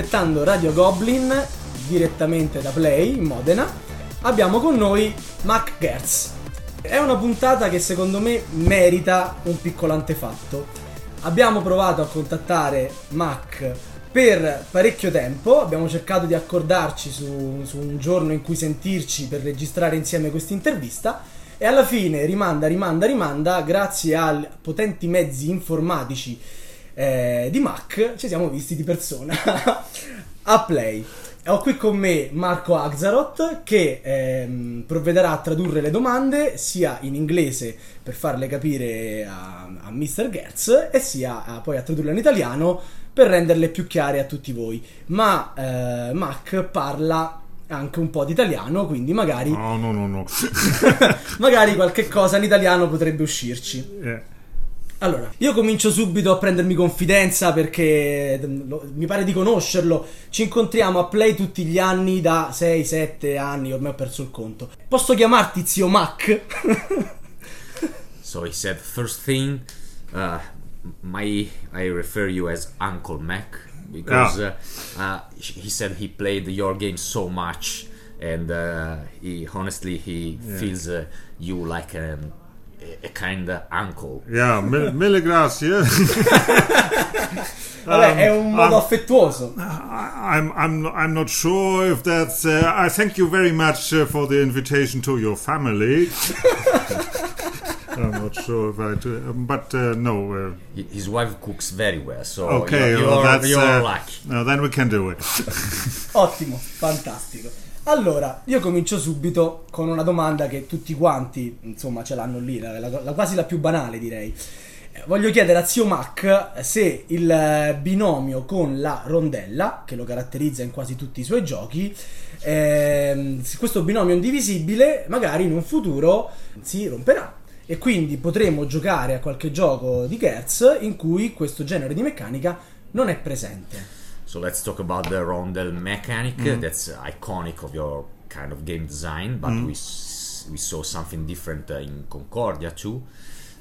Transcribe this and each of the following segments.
aspettando Radio Goblin direttamente da Play in Modena, abbiamo con noi Mac Gertz. È una puntata che secondo me merita un piccolo antefatto. Abbiamo provato a contattare Mac per parecchio tempo, abbiamo cercato di accordarci su, su un giorno in cui sentirci per registrare insieme questa intervista e alla fine rimanda, rimanda, rimanda, grazie a potenti mezzi informatici eh, di Mac, ci siamo visti di persona a Play. Ho qui con me Marco Axaroth che ehm, provvederà a tradurre le domande sia in inglese per farle capire a, a Mr. Gertz e sia a, poi a tradurle in italiano per renderle più chiare a tutti voi. Ma eh, Mac parla anche un po' di italiano, quindi magari... No, no, no, no. magari qualche cosa in italiano potrebbe uscirci. Yeah. Allora, io comincio subito a prendermi confidenza perché mi pare di conoscerlo. Ci incontriamo a Play tutti gli anni da 6-7 anni, ormai ho perso il conto. Posso chiamarti zio Mac? so he said, first thing, uh, my, I refer you as Uncle Mac because yeah. uh, uh, he said he played your game so much and uh, he honestly he yeah. feels uh, you like an a kinda uncle. Yeah, mi- mille grazie. Vabbè, um, è un modo um, affettuoso. I'm, I'm, I'm not sure if that's. Uh, I thank you very much uh, for the invitation to your family. I'm not sure if I do, um, but uh, no. Uh, His wife cooks very well, so okay, you're, well, you're, you're uh, lucky. No, then we can do it. Ottimo, fantastico. Allora, io comincio subito con una domanda che tutti quanti, insomma, ce l'hanno lì, la, la, la, quasi la più banale direi. Eh, voglio chiedere a Zio Mac se il eh, binomio con la rondella, che lo caratterizza in quasi tutti i suoi giochi, eh, questo binomio indivisibile magari in un futuro si romperà. E quindi potremo giocare a qualche gioco di Gertz in cui questo genere di meccanica non è presente. So let's talk about the rondel mechanic. Mm. That's iconic of your kind of game design, but mm. we we saw something different uh, in Concordia too.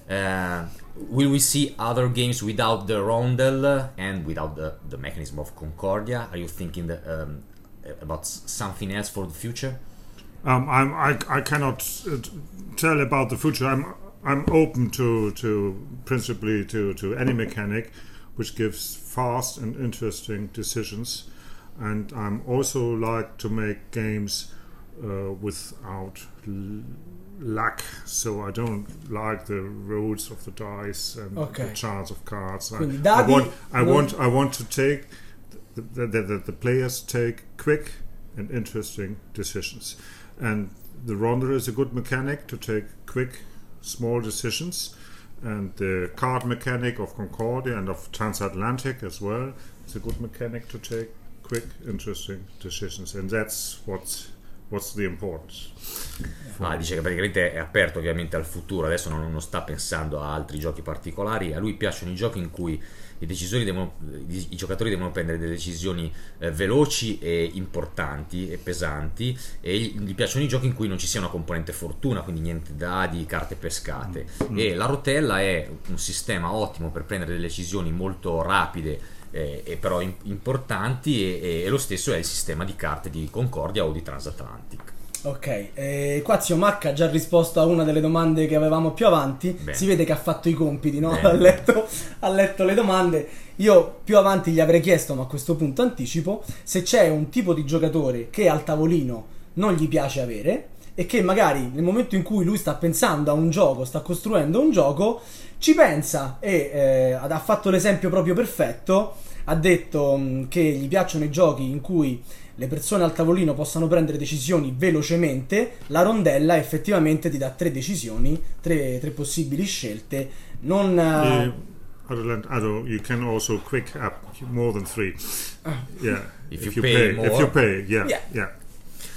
Uh, will we see other games without the rondel and without the, the mechanism of Concordia? Are you thinking that, um, about something else for the future? Um, I'm, I, I cannot uh, tell about the future. I'm I'm open to to principally to, to any mechanic which gives fast and interesting decisions. And I'm also like to make games uh, without l- luck, so I don't like the rolls of the dice and okay. the chance of cards. I, I, want, I want, I want to take the, the, the, the players take quick and interesting decisions, and the ronder is a good mechanic to take quick, small decisions and the card mechanic of Concordia and of Transatlantic as well. It's a good mechanic to take quick, interesting decisions, and that's what's What's the importance? Ah, dice che praticamente è aperto ovviamente al futuro, adesso non, non, sta pensando a altri giochi particolari, a lui piacciono i giochi in cui i, devono, i, giocatori devono prendere delle decisioni eh, veloci e importanti e pesanti e gli, piacciono i giochi in cui non ci sia una componente fortuna, quindi niente dadi, carte pescate. Mm. E la rotella è un sistema ottimo per prendere delle decisioni molto rapide eh, e però importanti e, e, lo stesso è il sistema di carte di Concordia o di Transatlantic. Ok, eh, qua Zio Mac ha già risposto a una delle domande che avevamo più avanti. Bene. Si vede che ha fatto i compiti, no? ha, letto, ha letto le domande. Io più avanti gli avrei chiesto, ma a questo punto anticipo, se c'è un tipo di giocatore che al tavolino non gli piace avere e che magari nel momento in cui lui sta pensando a un gioco, sta costruendo un gioco, ci pensa e eh, ha fatto l'esempio proprio perfetto. Ha detto mh, mm, che gli piacciono i giochi in cui le persone al tavolino possano prendere decisioni velocemente. La rondella effettivamente ti dà tre decisioni, tre, tre possibili scelte. Non. Uh, Although you can also quick up more than three. Ah. Yeah, if, if you, pay, pay if you pay, yeah, yeah. yeah.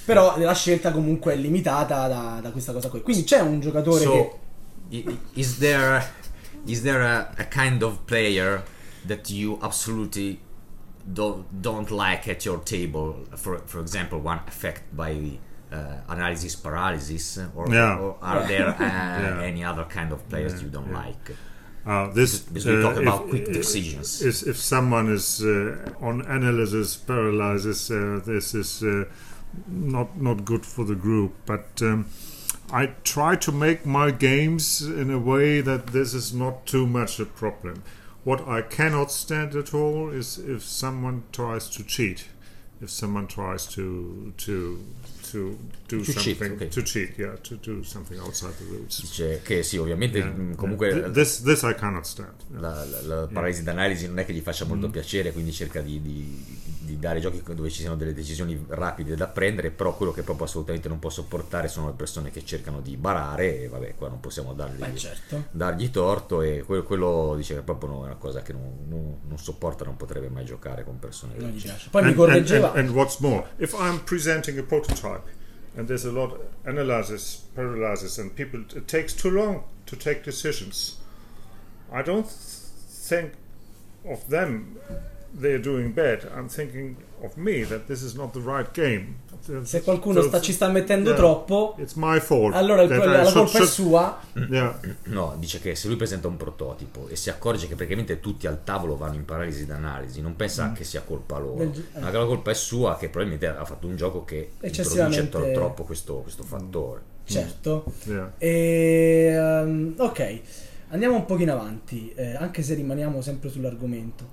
Però la scelta comunque è limitata da, da, questa cosa qui. Quindi c'è un giocatore so, che. Is there is there a, a kind of player that you absolutely don't, don't like at your table? For for example, one affected by uh, analysis paralysis, or, yeah. or are there uh, yeah. any other kind of players yeah. you don't like? Uh, this Because we uh, talk about if- quick decisions. Is if someone is uh, on analysis paralysis, uh, this is uh, not not good for the group. But um, I try to make my games in a way that this is not too much a problem. What I cannot stand at all is if someone tries to cheat. If someone tries to to to do To cheat, something okay. to cheat, yeah, to do something outside the rules. Dice che sì, ovviamente Yeah, yeah. comunque Th- this this I cannot stand. Yeah. la, la- la paralisi d'analisi non è che gli faccia molto Mm. piacere, quindi cerca di, di- di dare giochi dove ci siano delle decisioni rapide da prendere, però quello che proprio assolutamente non può sopportare sono le persone che cercano di barare e vabbè, qua non possiamo dargli, Beh, certo. dargli torto e quello, quello dice che proprio no, è una cosa che non, non- non sopporta, non potrebbe mai giocare con persone Non gli così. piace. Poi mi and, and, correggeva. and, and what's more, if I'm presenting a prototype and there's a lot analysis, paralysis, and people, it takes too long to take decisions. I don't think of them they're doing bad. I'm thinking of me that this is not the right game. Se qualcuno So sta- ci sta mettendo yeah, troppo, it's my fault. allora il- that I la should- colpa è should- sua. Yeah, No, dice che se lui presenta un prototipo e si accorge che praticamente tutti al tavolo vanno in paralisi d'analisi, non pensa che sia colpa loro, Del ma che la colpa è sua che probabilmente ha fatto un gioco che introduce troppo questo, questo fattore. Certo. yeah. E, ehm, ok, andiamo un pochino avanti, eh, anche se rimaniamo sempre sull'argomento.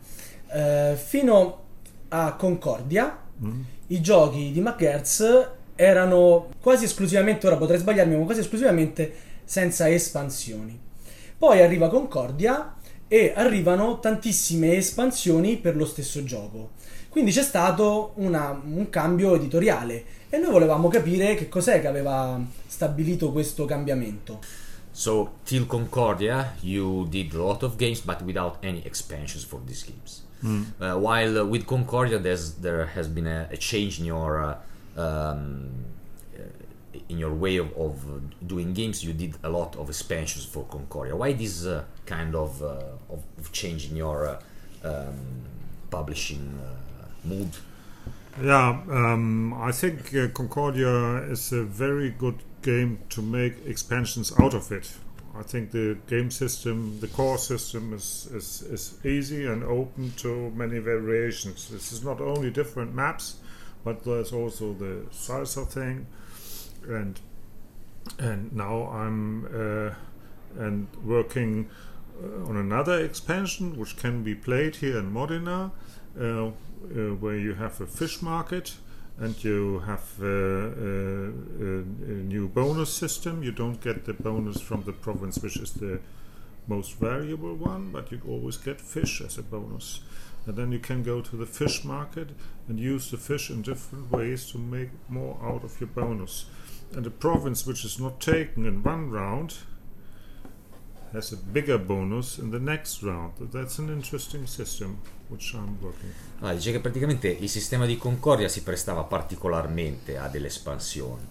Eh, fino a Concordia, i giochi di McGertz erano quasi esclusivamente, ora potrei sbagliarmi, ma quasi esclusivamente senza espansioni. Poi arriva Concordia e arrivano tantissime espansioni per lo stesso gioco. Quindi c'è stato una- un cambio editoriale e noi volevamo capire che cos'è che aveva stabilito questo cambiamento. So, till Concordia, you did a lot of games, but without any expansions for these games. Uh, while uh, with Concordia, there's, there has been a, a change in your uh, um, in your way of, of doing games. You did a lot of expansions for Concordia. Why this uh, kind of, uh, of change in your uh, um, publishing mood? Yeah, um, I think Concordia is a very good game to make expansions out of it. I think the game system, the core system, is, is, is easy and open to many variations. This is not only different maps, but there's also the salsa thing, and and now I'm uh, and working uh, on another expansion which can be played here in Modena, uh, uh, where you have a fish market and you have uh, uh, a, a new bonus system. You don't get the bonus from the province, which is the most valuable one, but you always get fish as a bonus. And then you can go to the fish market and use the fish in different ways to make more out of your bonus. And a province which is not taken in one round has a bigger bonus in the next round. That's an interesting system which I'm working. Ah, dice che praticamente il sistema di Concordia si prestava particolarmente a delle espansioni,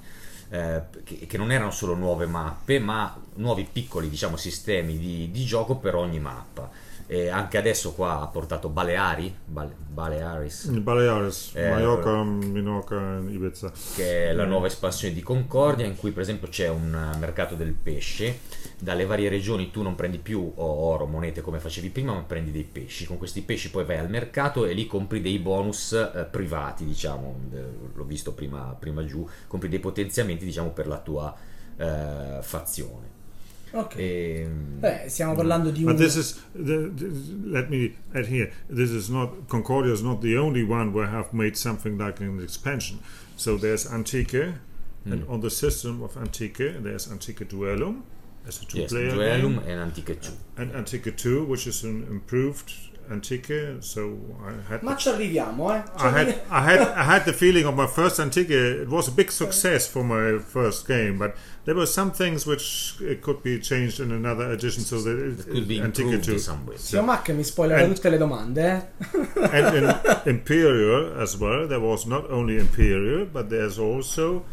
eh, che, che non erano solo nuove mappe, ma nuovi piccoli diciamo, sistemi di, di gioco per ogni mappa. E anche adesso qua ha portato Baleari, Bale- Balearis, In Baleares, Eh, Mallorca, Minorca and Ibiza. che è la nuova espansione di Concordia in cui per esempio c'è un eh, mercato del pesce. Dalle varie regioni tu non prendi più oro, monete come facevi prima ma prendi dei pesci. Con questi pesci poi vai al mercato e lì compri dei bonus eh, privati diciamo. Eh, l'ho visto prima, prima giù. Compri dei potenziamenti diciamo per la tua eh, fazione Ok. e, Beh, stiamo parlando di un... But this is, the, the- let me add here, this is not, Concordia is not the only one where I've made something like an expansion. So there's Antique, and hmm. on the system of Antique, there's Antique Duellum as a two-player Duellum game, e Antique 2 and Antique 2, which is an improved Antique. So I had Much ci arriviamo, eh. I had, I had I had the feeling of my first Antique. It was a big success for my first game, but there were some things which it could be changed in another edition, so that it, could be Antique improved in some way Zio Mac mi spoilerà tutte le domande, eh. and in Imperial as well, there was not only Imperial, but there's also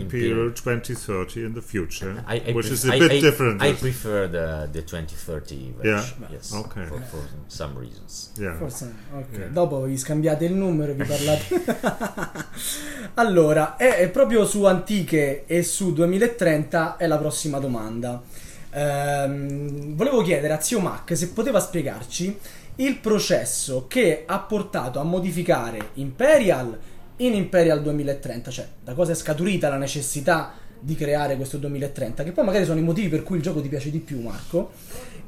Imperial 2030 in the future, I, I which pref- is a I- bit I- different. I prefer the, the 2030 version Yeah. yes, Okay. for, for some reasons yeah. Forse, ok. Yeah. Dopo vi scambiate il numero e vi parlate. allora, è, è proprio su Antiche e su 2030 è la prossima domanda. Ehm, volevo chiedere a Zio Mac se poteva spiegarci il processo che ha portato a modificare Imperial in Imperial 2030, cioè da cosa è scaturita la necessità di creare questo 2030, che poi magari sono i motivi per cui il gioco ti piace di più, Marco.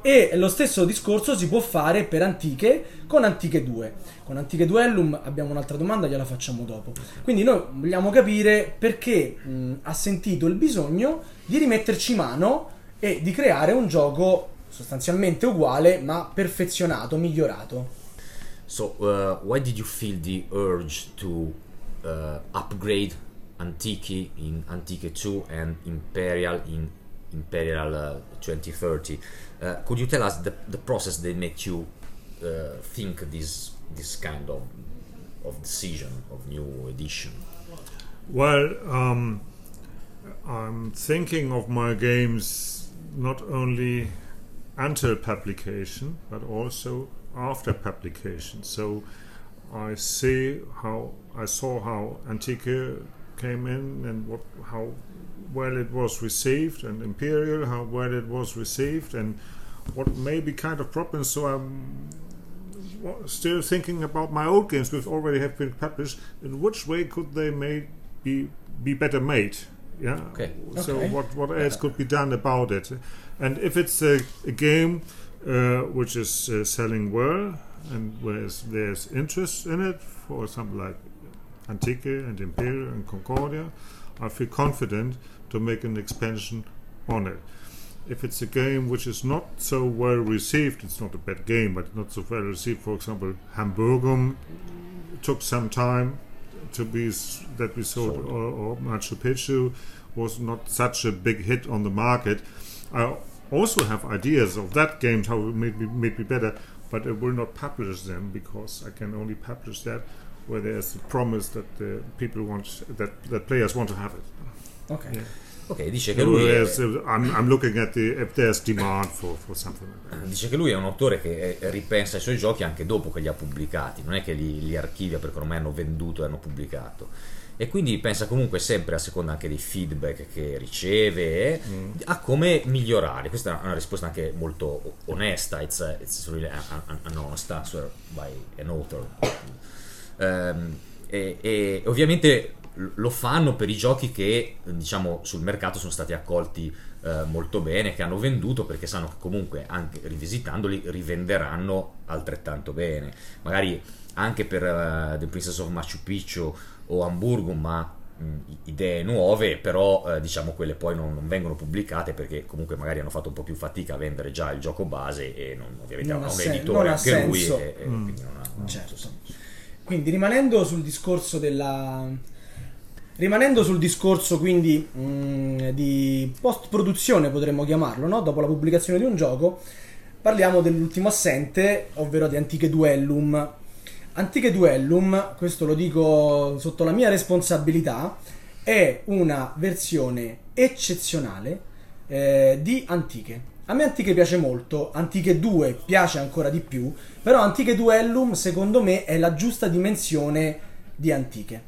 E lo stesso discorso si può fare per Antiche con Antiche 2. Con Antiche Duellum abbiamo un'altra domanda, gliela facciamo dopo. Quindi noi vogliamo capire perché mh, ha sentito il bisogno di rimetterci mano e di creare un gioco sostanzialmente uguale ma perfezionato, migliorato. So, uh, why did you feel the urge to uh, upgrade Antichi in Antique 2 and Imperial in Imperial uh, 2030? Uh, could you tell us the, the process that made you uh, think this this kind of of decision of new edition? Well, um, I'm thinking of my games not only until publication, but also after publication. So I see how I saw how Antique came in and what how well it was received, and Imperial how well it was received, and what may be kind of problems. So I'm still thinking about my old games, which already have been published. In which way could they made be be better made? Yeah. Okay. So Okay. what what else could be done about it? And if it's a, a game uh, which is uh, selling well and where is- there's interest in it, for example, like Antique and Imperial and Concordia, I feel confident to make an expansion on it. If it's a game which is not so well received, it's not a bad game, but not so well received. For example, Hamburgum took some time to be that we sold, Sold. or, or Machu Picchu was not such a big hit on the market. I also have ideas of that game how it made me, made me better, but I will not publish them because I can only publish that where there's a promise that the people want that that players want to have it. Ok. Yeah. Ok, dice che lui è, I'm, I'm looking at the if there's demand for, for something like that. dice che lui è un autore che eh, ripensa ai suoi giochi anche dopo che li ha pubblicati, non è che li, li archivia perché ormai hanno venduto e hanno pubblicato. E quindi pensa comunque sempre a seconda anche dei feedback che riceve eh, a come migliorare. Questa è una risposta anche molto onesta. It's, a- it's really an, honest answer by an author. Ehm, e, e ovviamente lo fanno per i giochi che diciamo sul mercato sono stati accolti eh, molto bene, che hanno venduto perché sanno che comunque anche rivisitandoli rivenderanno altrettanto bene. Magari anche per eh, The Princess of Machu Picchu o Hamburgo, ma mh, idee nuove, però eh, diciamo quelle poi non, non vengono pubblicate perché comunque magari hanno fatto un po' più fatica a vendere già il gioco base e non, ovviamente Non ha ha un sen- editore ha anche lui senso. e, e quindi non ha, non ha Certo. senso. Quindi rimanendo sul discorso della rimanendo sul discorso quindi mh, di post produzione potremmo chiamarlo, no? Dopo la pubblicazione di un gioco, parliamo dell'ultimo assente, ovvero di Antiche Duellum. Antiche Duellum, questo lo dico sotto la mia responsabilità, è una versione eccezionale eh, di Antiche. A me Antiche piace molto, Antiche 2 piace ancora di più, però Antiche Duellum secondo me è la giusta dimensione di Antiche.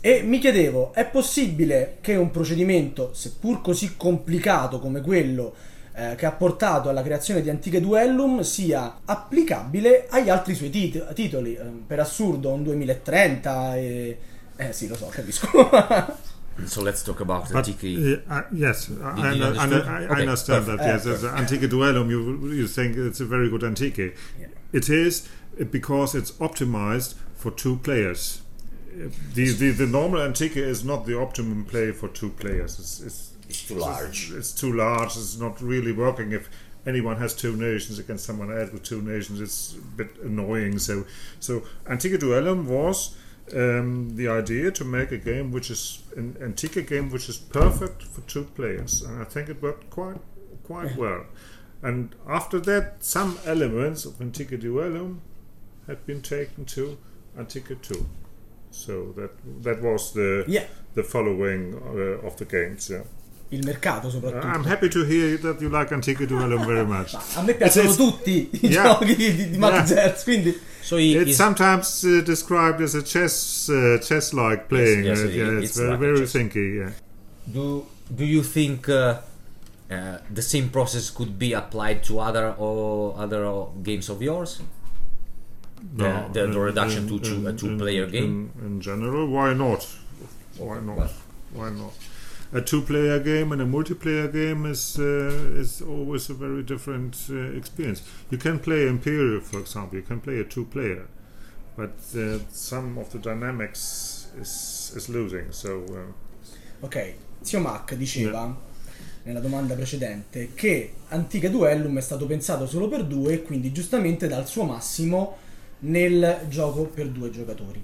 E mi chiedevo, è possibile che un procedimento, seppur così complicato come quello eh, che ha portato alla creazione di Antiche Duellum, sia applicabile agli altri suoi tit- titoli? Eh, per assurdo, un 2030 e... Eh sì, lo so, capisco. So let's talk about But, Antique. uh, uh, yes, I, I, I? I Okay, understand perfect. that. Yes, Uh, an Antique Duellum, you you think it's a very good Antique. Yeah. It is uh, because it's optimized for two players. Uh, The, the the normal Antique is not the optimum play for two players. It's, it's It's too large. It's too large. It's not really working. If anyone has two nations against someone else with two nations, it's a bit annoying. So, so Antique Duellum was um, the idea to make a game which is an Antique game which is perfect for two players, and I think it worked quite quite well. And after that, some elements of Antique Duellum had been taken to Antique 2. So that that was the Yeah. the following uh, of the games. Yeah. Il mercato soprattutto. I'm happy to hear that you like Antique Duellum very much. Ma a me piacciono It's- tutti i Yeah. giochi di, di, di Max Yeah. Zerz, quindi So he, It's sometimes uh, described as a chess uh, chess-like playing. yes, uh, yeah, it's it's very, like very thinky. Yeah. do do you think uh, uh, the same process could be applied to other or other games of yours. The, the, the reduction to two, a two-player game. In, in general, why not? Why not? Well. Why not? A two-player game and a multiplayer game is uh, is always a very different uh, experience. You can play Imperial, for example. You can play a two-player, but uh, some of the dynamics is is losing. So uh, Ok, Zio Mac diceva nella domanda precedente che Antica Duellum è stato pensato solo per due e quindi giustamente dà il suo massimo nel gioco per due giocatori.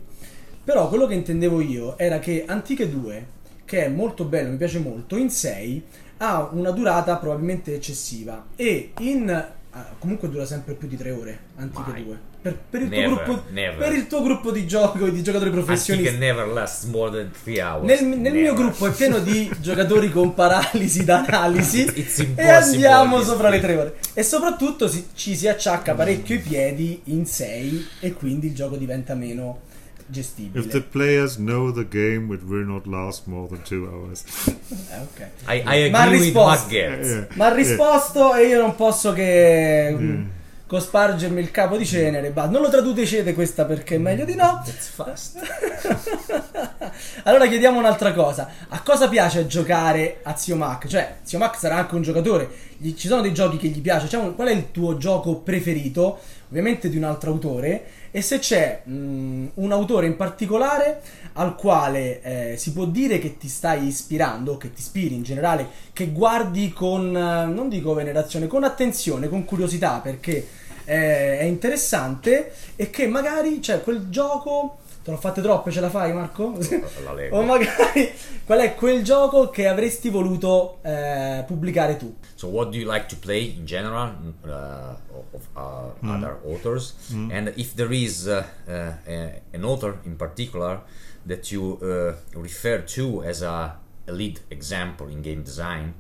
Però quello che intendevo io era che Antiche 2, che è molto bello, mi piace molto, in 6 ha una durata probabilmente eccessiva e in ah, comunque dura sempre più di 3 ore Antiche Mai. 2. Per, per il Never, tuo gruppo, per il tuo gruppo di gioco di giocatori professionisti never lasts more than three hours. nel, nel mio gruppo è pieno di giocatori con paralisi da analisi It's e andiamo sopra le game. tre ore. E soprattutto si- ci si acciacca parecchio i piedi in 6 e quindi il gioco diventa meno gestibile. if the players know the game, it will not last more than two hours. Eh, ok. I, I Ma ha risposto. Gertz. Yeah. Ma ha risposto e io non posso che mm, cospargermi il capo di cenere. Bah, non lo traducete questa perché è meglio di no. It's fast. allora chiediamo un'altra cosa. A cosa piace giocare a Zio Mac? Cioè, Zio Mac sarà anche un giocatore. Gli- ci sono dei giochi che gli piace. Diciamo, qual è il tuo gioco preferito? Ovviamente di un altro autore. E se c'è mm, un autore in particolare al quale eh, si può dire che ti stai ispirando, che ti ispiri in generale, che guardi con, eh, non dico venerazione, con attenzione, con curiosità, perché eh, è interessante e che magari c'è quel gioco... Te l'ho fatte troppe, ce la fai Marco? La leggo. o magari qual è quel gioco che avresti voluto eh, pubblicare tu? So, what do you like to play in general uh, of uh, other authors? And if there is uh, uh, an author in particular that you uh, refer to as a, lead example in game design,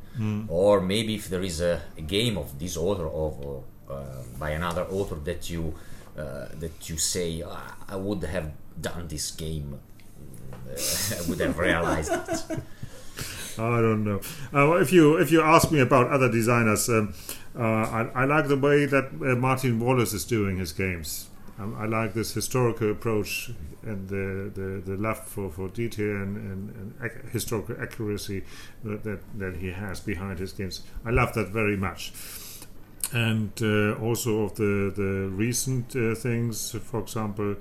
or maybe if there is a, a game of this author of or, uh, by another author that you uh, that you say "Ah, I would have done this game, uh, I would have realized it. I don't know. Uh, well, if you if you ask me about other designers, um, uh, I, I like the way that uh, Martin Wallace is doing his games. Um, I like this historical approach and the, the, the love for, for detail and, and, and ac- historical accuracy that, that that he has behind his games. I love that very much. And uh, also of the the recent uh, things, for example,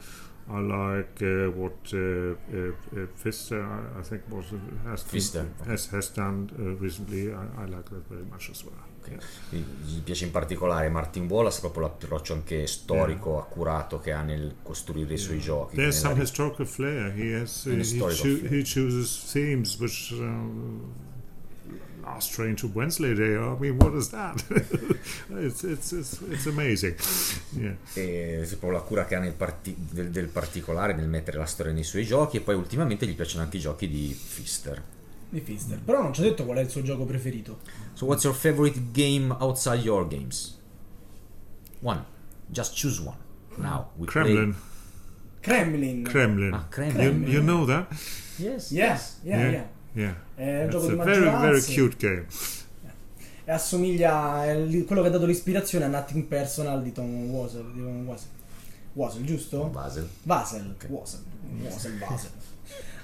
I like uh, what uh, uh, uh, I, think, was has Pfister, has has done uh, recently. I, I like that very much as well. Yeah. Gli piace in particolare Martin Wallace, proprio l'approccio anche storico, accurato che ha nel costruire i suoi giochi. There's some ri- historical flair. He has uh, he, choo- flair. he chooses themes which. Um, Last train to Wednesday Day. I mean, what is that? it's, it's it's it's amazing. Yeah. e proprio la cura che ha nel parti- del, del particolare nel mettere la storia nei suoi giochi e poi ultimamente gli piacciono anche i giochi di Pfister. Di Fister. Però non ci ho detto qual è il suo gioco preferito. So what's your favorite game outside your games? One. Just choose one. Now. We Kremlin. Kremlin. Kremlin. Ah, Kremlin. You, you know that? Play. Yes. Yes, yeah, yeah. Yeah. Yeah. È un It's gioco di a very very cute game. E assomiglia è li- quello che ha dato l'ispirazione a Nothing Personal di Tom Wasel, di Tom Wasel. Wasel, giusto? Basel. Vasel, Wasel, Wasel, Vasel.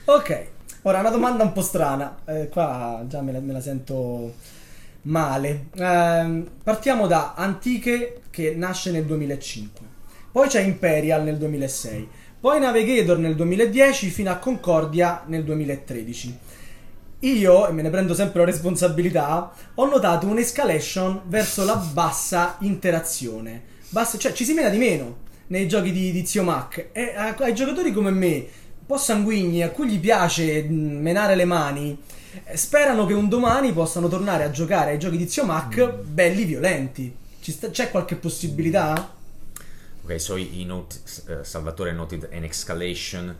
Ok, ora una domanda un po' strana. Eh, qua già me la, me la sento male. Ehm, partiamo da Antiche che nasce nel 2005. Poi c'è Imperial nel 2006. Poi Navigator nel 2010 fino a Concordia nel 2013. Io, e me ne prendo sempre la responsabilità, ho notato un'escalation verso la bassa interazione. Bassa- cioè ci si mena di meno nei giochi di, di Zio Mac. E a- ai giocatori come me, po' sanguigni, a cui gli piace mh, menare le mani, eh, sperano che un domani possano tornare a giocare ai giochi di Zio Mac belli violenti. Ci sta- c'è qualche possibilità? Okay, so he note, uh, Salvatore noted an escalation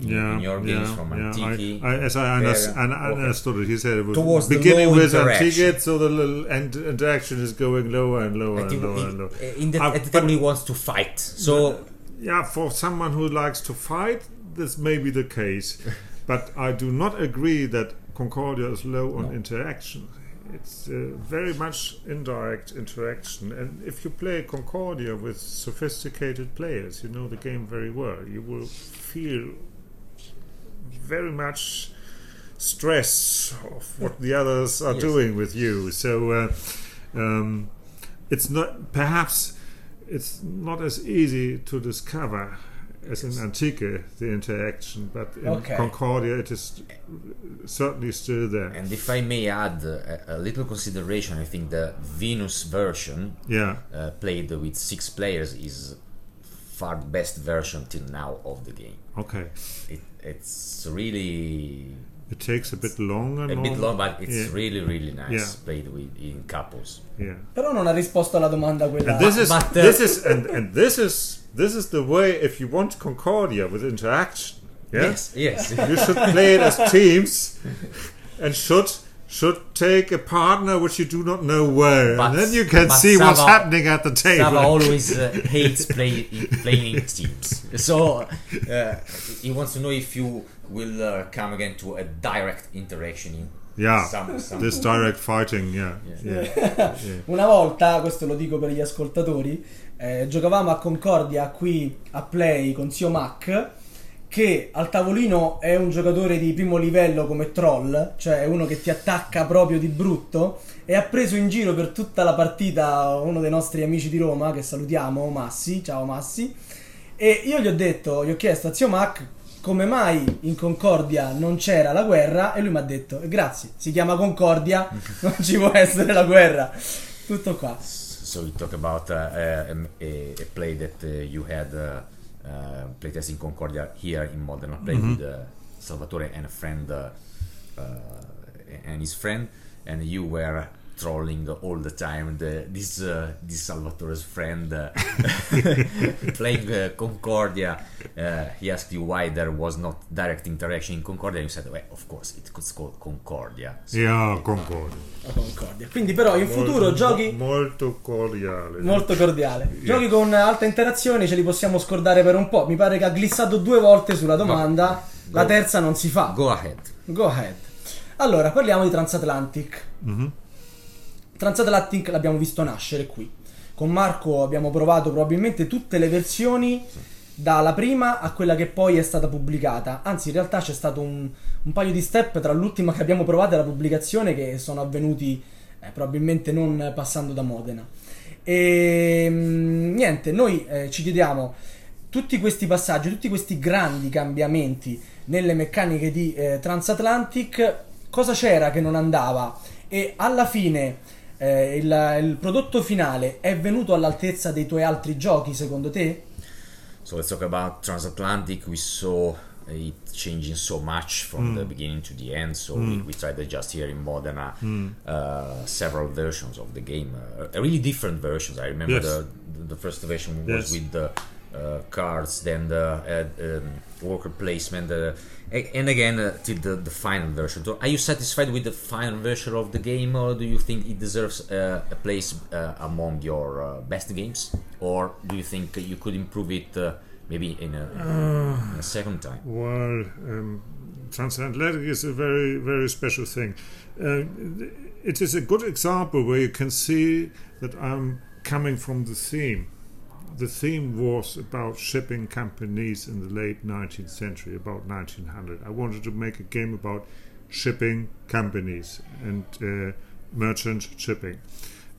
in, Yeah, in your games yeah, from yeah. Antiki. I, I, as I, There- unders- and I understood it, he said it was Towards the beginning with interaction. Antigate, so the little and interaction is going lower and lower and lower and lower. in, the, Uh, at the table he wants to fight. So yeah, for someone who likes to fight, this may be the case, but I do not agree that Concordia is low on No. interaction. it's uh, very much indirect interaction. And if you play Concordia with sophisticated players, you know the game very well. You will feel very much stress of what the others are Yes. doing with you. So uh, um, it's not perhaps it's not as easy to discover as in Antique the interaction, but in Okay. Concordia it is certainly still there. And if I may add uh, a, a little consideration, I think the Venus version yeah, uh, played with six players is far the best version till now of the game. okay. It, it's really It takes a bit longer. a bit norm- long, but it's yeah, really really nice Yeah. played with in couples. yeah. Però non ha risposto alla domanda quella. And this is but, uh, this is and, and this is this is the way if you want Concordia with interaction. Yeah? Yes, yes. you should play it as teams and should should take a partner which you do not know well But- and then you can see what's happening at the table Sava always uh, hates play, playing teams. So uh, he wants to know if you will uh, come again to a direct interaction in yeah. Some, some. this direct fighting yeah. Yeah. yeah, Una volta, questo lo dico per gli ascoltatori, eh, giocavamo a Concordia qui a Play con Zio Mac, che al tavolino è un giocatore di primo livello come troll, cioè è uno che ti attacca proprio di brutto, e ha preso in giro per tutta la partita uno dei nostri amici di Roma, che salutiamo, Massi, ciao Massi, e io gli ho detto, gli ho chiesto a Zio Mac come mai in Concordia non c'era la guerra e lui mi ha detto "Eh, grazie, si chiama Concordia, non ci può essere la guerra. Tutto qua. So we talk about uh, a, a, a play that uh, you had uh, uh, playtest in Concordia here in Modena, played with uh, Salvatore and a friend uh, uh, and his friend, and you were trolling all the time the, this uh, this Salvatore's friend uh, playing uh, Concordia. Uh, he asked you why there was not direct interaction in Concordia. You said, well, of course, it was called Concordia. So yeah Concordia La Concordia. Quindi però in futuro Molto- giochi molto cordiale molto cordiale. Giochi con alta interazione ce li possiamo scordare per un po'. Mi pare che ha glissato due volte sulla domanda, la Go. terza non si fa. go ahead. Go ahead. Allora, parliamo di Transatlantic. Transatlantic l'abbiamo visto nascere qui. Con Marco abbiamo provato probabilmente tutte le versioni, dalla prima a quella che poi è stata pubblicata. Anzi, in realtà c'è stato un, un paio di step tra l'ultima che abbiamo provato e la pubblicazione che sono avvenuti eh, probabilmente non passando da Modena. E mm, niente, noi eh, ci chiediamo tutti questi passaggi, tutti questi grandi cambiamenti nelle meccaniche di eh, Transatlantic, cosa c'era che non andava? E alla fine eh, il, il prodotto finale è venuto all'altezza dei tuoi altri giochi, secondo te? So let's talk about transatlantic. We saw it changing so much from the beginning to the end. So we, we tried to adjust here in Modena uh, several versions of the game, uh, really different versions. I remember Yes. the the first version was Yes. with the uh, cards, then the uh, um, worker placement, uh, and again uh, till the, the final version. So are you satisfied with the final version of the game, or do you think it deserves uh, a place uh, among your uh, best games, or do you think you could improve it uh, maybe in a, in a second time? Well, um, transatlantic is a very, very special thing. It is a good example where you can see that I'm coming from the theme. The theme was about shipping companies in the late 19th century, about 1900. I wanted to make a game about shipping companies and uh, merchant shipping.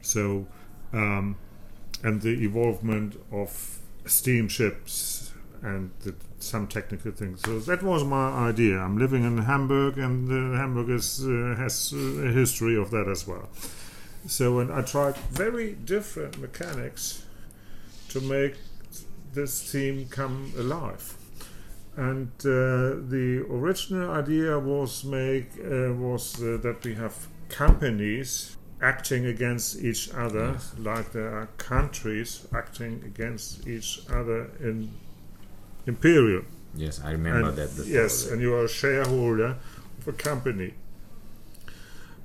So, um, and the evolvement of steamships and the, some technical things. So that was my idea. I'm living in Hamburg, and uh, Hamburg is, uh, has uh, a history of that as well. So, and I tried very different mechanics to make this theme come alive. And uh, the original idea was make uh, was uh, that we have companies acting against each other, like there are countries acting against each other in imperial. Yes, I remember And- that. that yes, and you are a shareholder of a company.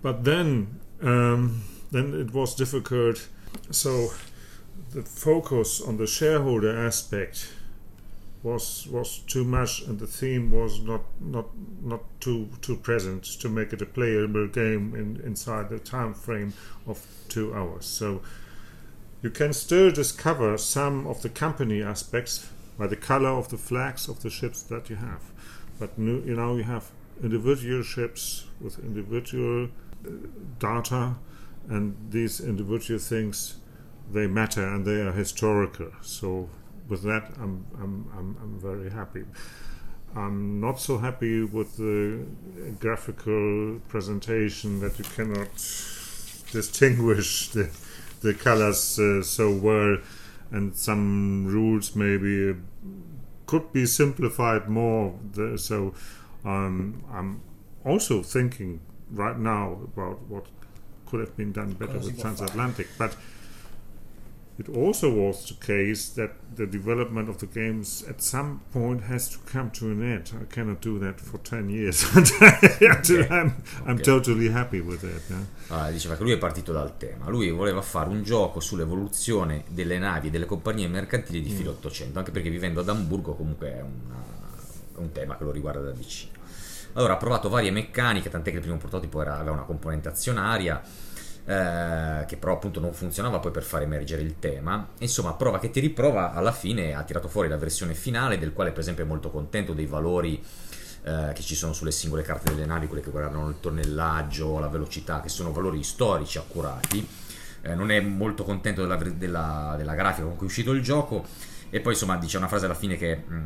But then, um, then it was difficult. So, the focus on the shareholder aspect was was too much, and the theme was not not not too too present to make it a playable game in, inside the time frame of two hours. So you can still discover some of the company aspects by the color of the flags of the ships that you have, but nu- you know you have individual ships with individual uh, data, and these individual things they matter and they are historical. So with that, I'm I'm I'm, I'm very happy. I'm not so happy with the graphical presentation that you cannot distinguish the the colors uh, so well, and some rules maybe could be simplified more. So um, I'm also thinking right now about what could have been done better with transatlantic, but it also was the case that the development of the games at some point has to come to an end. I cannot do that for 10 years until I'm, I'm Ok. totally happy with it. yeah. Allora, diceva che lui è partito dal tema. Lui voleva fare un gioco sull'evoluzione delle navi e delle compagnie mercantili di filo 800, anche perché vivendo ad Amburgo comunque è una- un tema che lo riguarda da vicino. Allora ha provato varie meccaniche, tant'è che il primo prototipo era- aveva una componente azionaria, eh, che però appunto non funzionava poi per far emergere il tema. Insomma, prova che ti riprova, alla fine ha tirato fuori la versione finale, del quale per esempio è molto contento dei valori eh, che ci sono sulle singole carte delle navi, quelle che guardano il tonnellaggio, la velocità, che sono valori storici accurati. Eh, non è molto contento della, della- della grafica con cui è uscito il gioco. E poi insomma dice una frase alla fine che mh,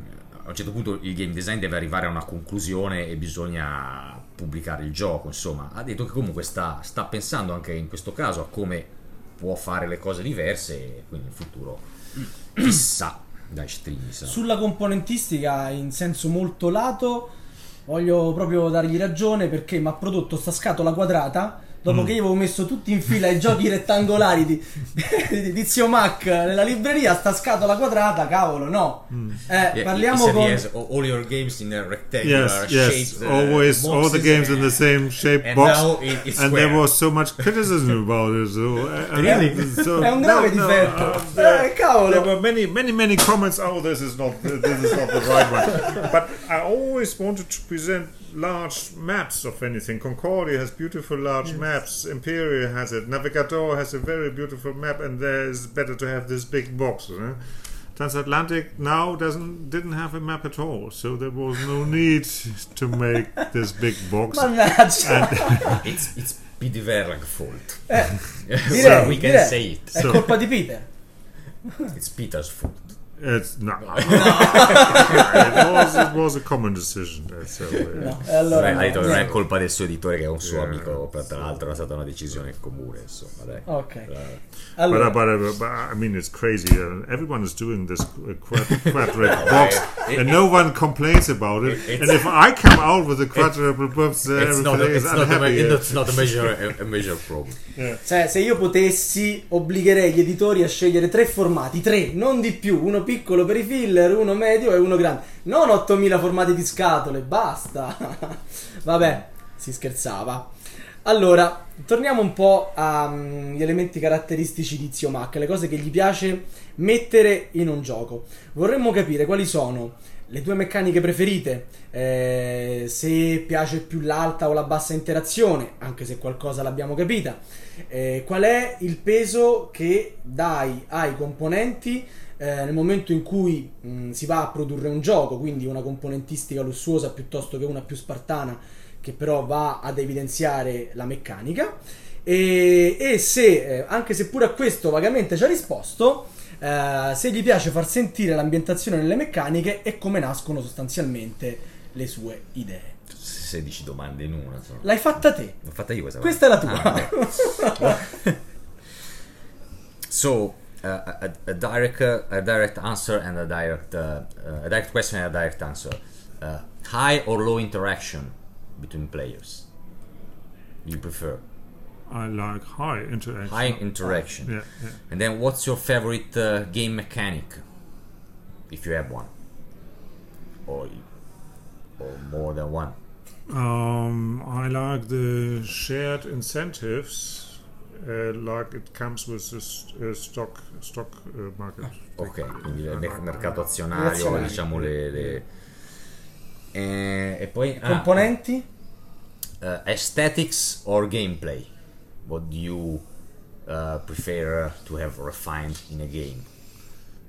a un certo punto il game design deve arrivare a una conclusione e bisogna pubblicare il gioco. Insomma, ha detto che comunque sta, sta pensando anche in questo caso a come può fare le cose diverse e quindi in futuro chissà dai streaming. Sulla componentistica in senso molto lato voglio proprio dargli ragione perché mi ha prodotto sta scatola quadrata dopo che io avevo messo tutti in fila i giochi rettangolari di, di, di Zio Mac nella libreria sta scatola quadrata cavolo no eh, parliamo he con he has all your games in a rectangular Yes, yes. shaped uh, Always, all the boxes games in the same shape and box. now it- it's and there square. was so much criticism about it. So, uh, uh, Really? so- è un grave no, no, difetto uh, eh, there cavolo were many, many, many comments. Oh, this is not, this is not the right one. But I always wanted to present large maps of anything. Concordia has beautiful large maps. Imperial has it. Navigator has a very beautiful map, and there is better to have this big box. eh? Transatlantic now doesn't didn't have a map at all, so there was no need to make this big box. It's, it's Pete Verlag fault. eh, so we can direi. say it. è So- colpa di Peter It's Peter's fault. It's no. it was it was a common decision. So, uh, no, e allora Beh, detto non è no. colpa del suo editore che è un suo Yeah. amico, per- tra l'altro è stata una decisione comune, insomma, dai. ok Eh, allora But, uh, but, uh, but I mean, it's crazy. Uh, everyone is doing this uh, quad- quadratic box, it- and no one complains about it. It- and if I come out with a quadruple box, uh, It's not, a, it's, not a, unhappy. uh, it's not a major, a, a major problem. Cioè, se io potessi, obbligherei gli editori a scegliere tre formati, tre, non di più, uno piccolo per i filler, uno medio e uno grande. Non 8000 formati di scatole, basta. Vabbè, si scherzava. Allora, torniamo un po' agli elementi caratteristici di Zio Mac, le cose che gli piace mettere in un gioco. Vorremmo capire quali sono le tue meccaniche preferite, eh, se piace più l'alta o la bassa interazione, anche se qualcosa l'abbiamo capita. Eh, qual è il peso che dai ai componenti eh, nel momento in cui mh, si va a produrre un gioco, quindi una componentistica lussuosa piuttosto che una più spartana che però va ad evidenziare la meccanica. E, e se, eh, anche se pure a questo vagamente ci ha risposto, eh, se gli piace far sentire l'ambientazione nelle meccaniche e come nascono sostanzialmente le sue idee. 16 domande in una. Insomma. L'hai fatta te. L'ho fatta io questa Questa è la tua. Ah, so, a, a direct, uh, a direct answer and a direct, uh, uh, a direct question and a direct answer. Uh, high or low interaction between players? You prefer I like high interaction. high interaction. Yeah, yeah. And then, what's your favorite uh, game mechanic, if you have one, or or more than one? Um, I like the shared incentives uh, like it comes with this uh, stock stock uh, market. Ok, quindi il mer- mercato azionario, Azionario. diciamo le... le- Eh, e poi... ah, Componenti? uh, aesthetics or gameplay? What do you uh, prefer to have refined in a game?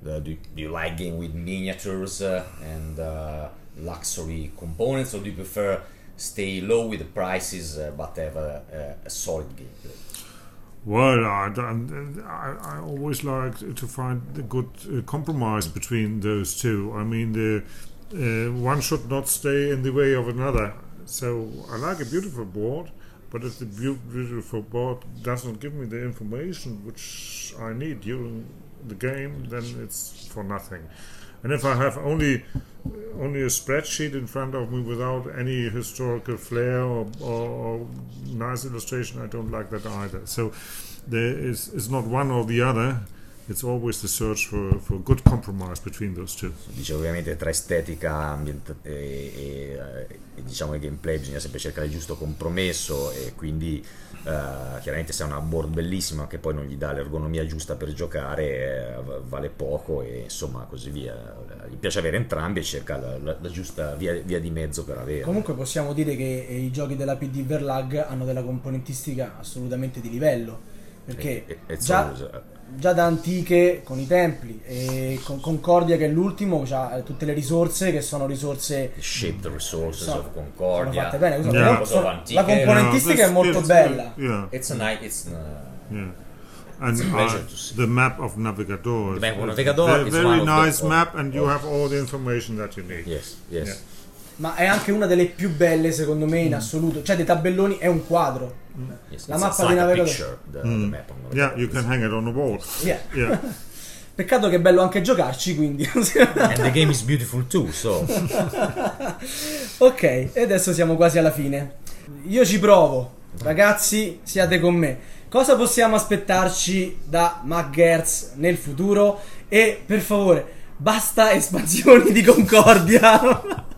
Uh, do, do you like game with miniatures uh, and uh, luxury components, or do you prefer stay low with the prices uh, but have a, a, a solid gameplay? Well, I, I, I always like to find a good uh, compromise between those two. I mean, the uh, one should not stay in the way of another. So I like a beautiful board, but if the beautiful board doesn't give me the information which I need during the game, then it's for nothing. And if I have only only a spreadsheet in front of me without any historical flair or, or, or nice illustration, I don't like that either. So there is is not one or the other. It's always the search for, for good compromise between those two. Dice ovviamente tra estetica ambient- e, e, eh, e, diciamo il gameplay bisogna sempre cercare il giusto compromesso e quindi eh, chiaramente se ha una board bellissima che poi non gli dà l'ergonomia giusta per giocare eh, vale poco e insomma così via. Gli piace avere entrambi e cerca la, la- la giusta via, via di mezzo per avere. Comunque possiamo dire che eh, i giochi della PD Verlag hanno della componentistica assolutamente di livello. Perché E- e- e già, so- già da antiche con i templi e con Concordia che è l'ultimo ha tutte le risorse che sono risorse Shaped Resources sono- of Concordia. fatte bene. Yeah. Cose sono- la componentistica Yeah, è molto it's- bella. Yeah, It's a nice, it's a- yeah. And uh, to see. the map of Navigador. The map of Navigador is very nice map, and you have all the information that you need. Yes, yes. Yeah. Ma è anche una delle più belle secondo me Mm. in assoluto. Cioè dei tabelloni è un quadro. yes. La It's- mappa di navigatore. the- the map Mm. Yeah, you can hang it on the wall. Yeah. Yeah. Peccato che è bello anche giocarci, quindi. And the game is beautiful too, so ok, e adesso siamo quasi alla fine. Io ci provo. Ragazzi, siate con me. Cosa possiamo aspettarci da McGertz nel futuro? E per favore, basta espansioni di Concordia.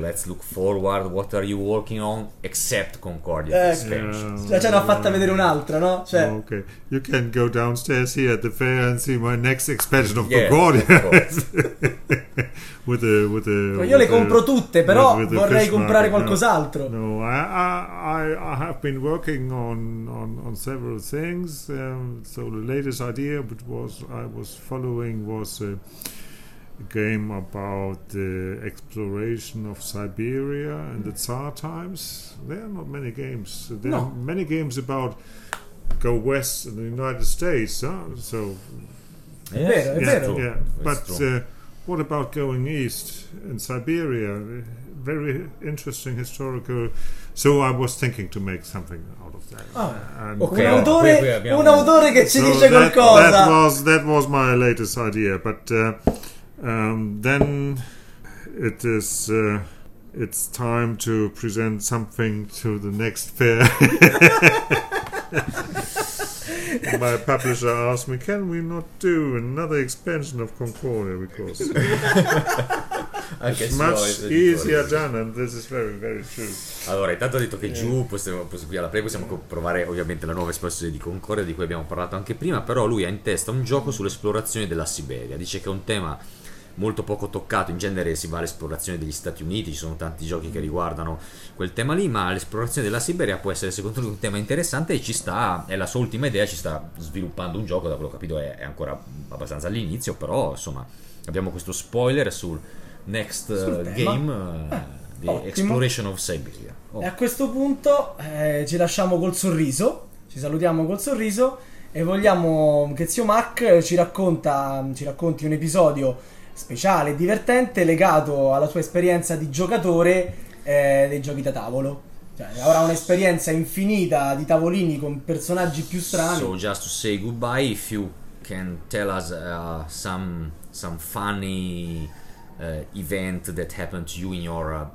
Let's look forward. What are you working on except Concordia Eh, expansion? Cioè, ce n'ha fatta vedere un'altra, no? Cioè, Okay, you can go downstairs here at the fair and see my next expansion of Yeah, Concordia of with the with the. io with le the- compro tutte, però with the vorrei comprare market, no. qualcos'altro. No, I, I, I, I have been working on, on, on several things. Um, so the latest idea, which was I was following, was a game about the exploration of Siberia and the Tsar times. There are not many games. There are many games about go west in the United States. Huh? So È vero, è yeah, vero. yeah. But uh, what about going east in Siberia? Very interesting historical. So I was thinking to make something out of that. Ah, ok. un, autore, qui- qui abbiamo- un autore che ci So dice that, qualcosa. that was that was my latest idea. But uh, um, then it is. Uh, it's time to present something to the next fair. My publisher asked me, "Can we not do another expansion of Concordia because it's much easier done?" And this is very, very true. Allora, intanto ha detto che giù possiamo, possiamo- qui alla Play possiamo provare ovviamente la nuova espansione di Concordia di cui abbiamo parlato anche prima, però lui ha in testa un gioco sull'esplorazione della Siberia. Dice che è un tema molto poco toccato, in genere si va all'esplorazione degli Stati Uniti, ci sono tanti giochi che riguardano quel tema lì, ma l'esplorazione della Siberia può essere secondo lui un tema interessante e ci sta, è la sua ultima idea, ci sta sviluppando un gioco, da quello che ho capito è, è ancora abbastanza all'inizio, però insomma abbiamo questo spoiler sul next Sul eh, game, eh, The ottimo. Exploration of Siberia. Oh. E a questo punto eh, ci lasciamo col sorriso, ci salutiamo col sorriso e vogliamo che Zio Mac ci, racconta, ci racconti un episodio speciale, divertente, legato alla sua esperienza di giocatore eh, dei giochi da tavolo. Cioè, avrà un'esperienza infinita di tavolini con personaggi più strani. So just to say goodbye, if you can tell us uh, some some funny uh, event that happened to you in your uh,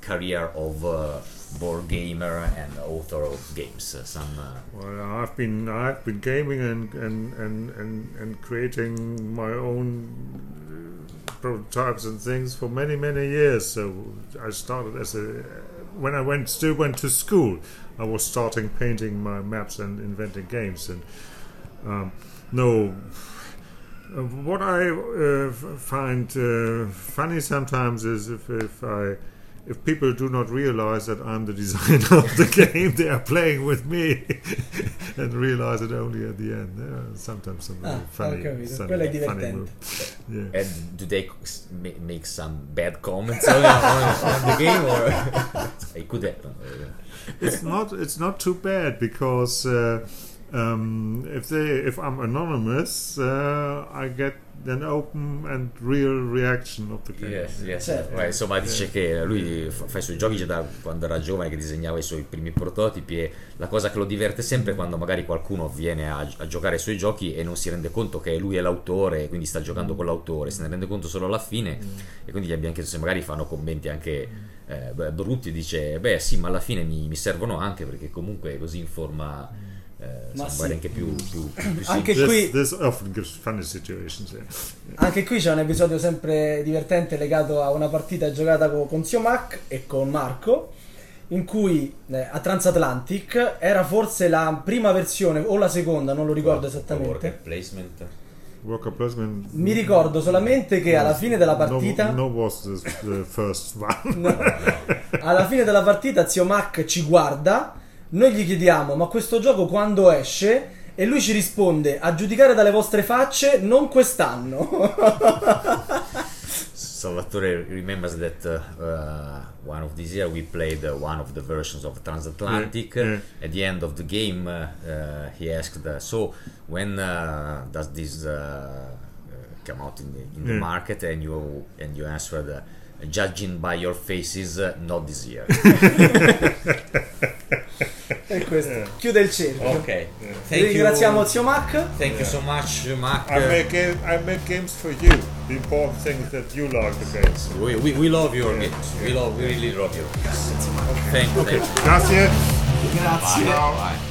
career of uh, board gamer and author of games, uh, some uh, Well, I've been I've been gaming and and and and, and creating my own prototypes and things for many many years. So I started as a when I went still went to school, I was starting painting my maps and inventing games. And um, no, uh, what I uh, find uh, funny sometimes is if, if I if people do not realize that I'm the designer of the game they are playing with me and realize it only at the end. There are sometimes some Ah, really funny, ho capito, some quello è funny divertente. moves. Yeah. And do they make some bad comments on, on, on the game, or it could happen? it's not it's not too bad because uh, um, if they if I'm anonymous, uh, I get an open and real reaction of the game. Yes, yes. Certo. Beh, insomma, dice che lui fa, fa i suoi giochi già da quando era giovane, che disegnava i suoi primi prototipi. E la cosa che lo diverte sempre è quando magari qualcuno viene a, a giocare ai suoi giochi e non si rende conto che lui è l'autore, quindi sta giocando con l'autore, se ne rende conto solo alla fine. E quindi gli abbiamo chiesto se magari fanno commenti anche eh, brutti. Dice, beh, sì, ma alla fine mi, mi servono anche perché comunque così in forma. Eh, Ma sì. anche più, più, più Anche semplice. qui- This, this. Yeah. Anche qui c'è un episodio sempre divertente legato a una partita giocata co- con Zio Mac e con Marco, in cui eh, a Transatlantic era forse la prima versione o la seconda, non lo ricordo Worker esattamente. placement. Worker placement. Mi ricordo solamente che alla fine della partita, No, no was the, the first one. no, alla fine della partita Zio Mac ci guarda, noi gli chiediamo ma questo gioco quando esce? E lui ci risponde a giudicare dalle vostre facce non quest'anno. Salvatore remembers that uh, one of this year we played uh, one of the versions of Transatlantic. Yeah, yeah. At the end of the game, uh, uh, he asked, uh, "So when uh, does this come out in the, in the Yeah. market?" And you and you answered, uh, "Judging by your faces, uh, not this year." e questo chiude il cerchio. ok, thank Ringraziamo you. Zio Mac. Thank you so much, Mac. I make game, I make games for you. The important thing is that you like the games. we, we, we love your games. We love, we really love your games. Thank you. Thank you. Grazie. Grazie. Bye. Bye.